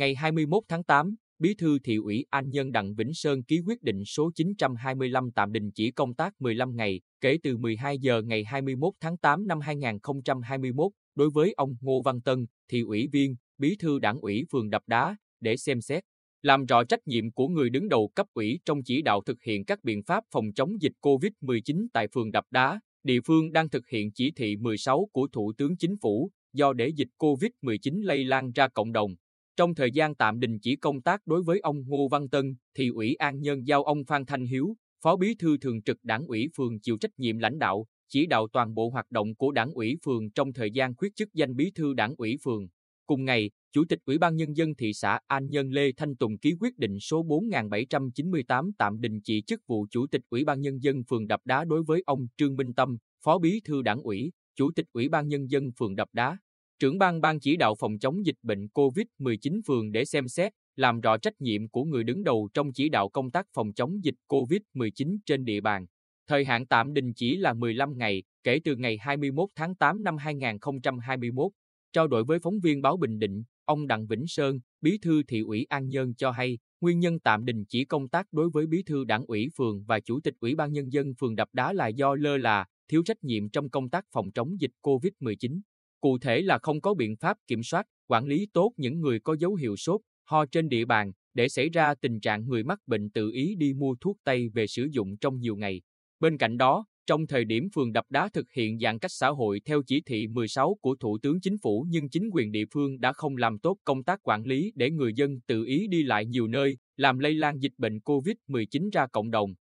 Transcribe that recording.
Ngày 21 tháng 8, Bí thư thị ủy An Nhân Đặng Vĩnh Sơn ký quyết định số 925 tạm đình chỉ công tác 15 ngày kể từ 12 giờ ngày 21 tháng 8 năm 2021 đối với ông Ngô Văn Tân, thị ủy viên, bí thư đảng ủy phường Đập Đá để xem xét làm rõ trách nhiệm của người đứng đầu cấp ủy trong chỉ đạo thực hiện các biện pháp phòng chống dịch COVID-19 tại phường Đập Đá, địa phương đang thực hiện chỉ thị 16 của Thủ tướng Chính phủ do để dịch COVID-19 lây lan ra cộng đồng. Trong thời gian tạm đình chỉ công tác đối với ông Ngô Văn Tân, thị ủy An Nhân giao ông Phan Thanh Hiếu, Phó Bí thư Thường trực Đảng ủy phường chịu trách nhiệm lãnh đạo, chỉ đạo toàn bộ hoạt động của Đảng ủy phường trong thời gian khuyết chức danh Bí thư Đảng ủy phường. Cùng ngày, Chủ tịch Ủy ban Nhân dân thị xã An Nhân Lê Thanh Tùng ký quyết định số 4798 tạm đình chỉ chức vụ Chủ tịch Ủy ban Nhân dân phường Đập Đá đối với ông Trương Minh Tâm, Phó Bí thư Đảng ủy, Chủ tịch Ủy ban Nhân dân phường Đập Đá, trưởng ban ban chỉ đạo phòng chống dịch bệnh COVID-19 phường để xem xét, làm rõ trách nhiệm của người đứng đầu trong chỉ đạo công tác phòng chống dịch COVID-19 trên địa bàn. Thời hạn tạm đình chỉ là 15 ngày, kể từ ngày 21 tháng 8 năm 2021. Trao đổi với phóng viên báo Bình Định, ông Đặng Vĩnh Sơn, bí thư thị ủy An Nhơn cho hay, nguyên nhân tạm đình chỉ công tác đối với bí thư đảng ủy phường và chủ tịch ủy ban nhân dân phường Đập Đá là do lơ là, thiếu trách nhiệm trong công tác phòng chống dịch COVID-19. Cụ thể là không có biện pháp kiểm soát, quản lý tốt những người có dấu hiệu sốt, ho trên địa bàn, để xảy ra tình trạng người mắc bệnh tự ý đi mua thuốc tây về sử dụng trong nhiều ngày. Bên cạnh đó, trong thời điểm phường Đập Đá thực hiện giãn cách xã hội theo chỉ thị 16 của Thủ tướng Chính phủ nhưng chính quyền địa phương đã không làm tốt công tác quản lý để người dân tự ý đi lại nhiều nơi, làm lây lan dịch bệnh COVID-19 ra cộng đồng.